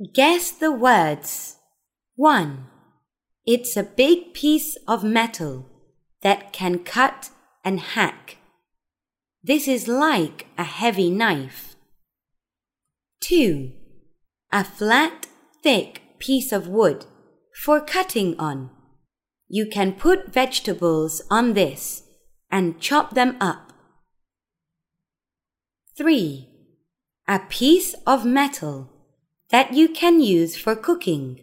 Guess the words. 1. It's a big piece of metal that can cut and hack. This is like a heavy knife. 2. A flat, thick piece of wood for cutting on. You can put vegetables on this and chop them up. 3. A piece of metal that you can use for cooking.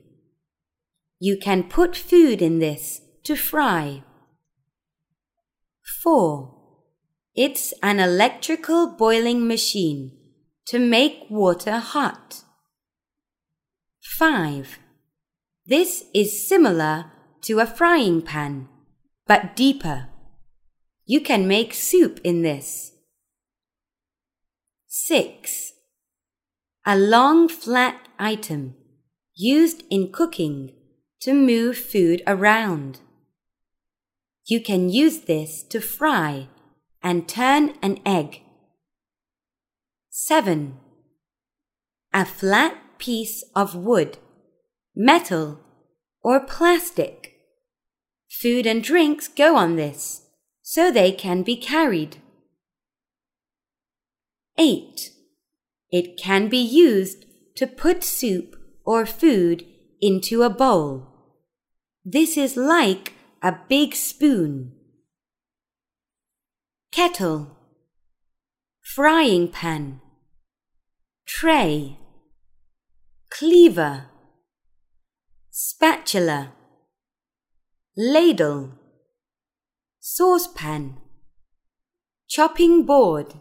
You can put food in this to fry. 4. It's an electrical boiling machine to make water hot. 5. This is similar to a frying pan, but deeper. You can make soup in this. 6. A long flat item used in cooking to move food around. You can use this to fry and turn an egg. 7. A flat piece of wood, metal, or plastic. Food and drinks go on this, so they can be carried. 8. It can be used to put soup or food into a bowl. This is like a big spoon. Kettle, frying pan, tray, cleaver, spatula, ladle, saucepan, chopping board.